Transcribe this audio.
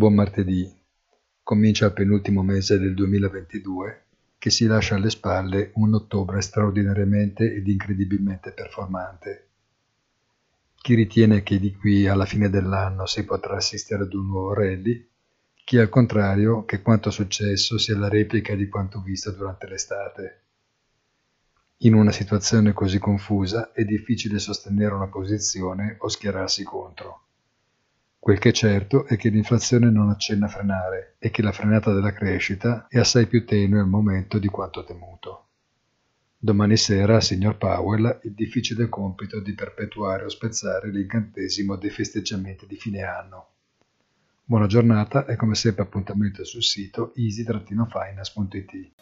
Buon martedì. Comincia il penultimo mese del 2022 che si lascia alle spalle un ottobre straordinariamente ed incredibilmente performante. Chi ritiene che di qui alla fine dell'anno si potrà assistere ad un nuovo rally, chi al contrario che quanto successo sia la replica di quanto visto durante l'estate. In una situazione così confusa è difficile sostenere una posizione o schierarsi contro. Quel che è certo è che l'inflazione non accenna a frenare e che la frenata della crescita è assai più tenue al momento di quanto temuto. Domani sera signor Powell il difficile compito di perpetuare o spezzare l'incantesimo dei festeggiamenti di fine anno. Buona giornata e come sempre appuntamento sul sito easy-finance.it.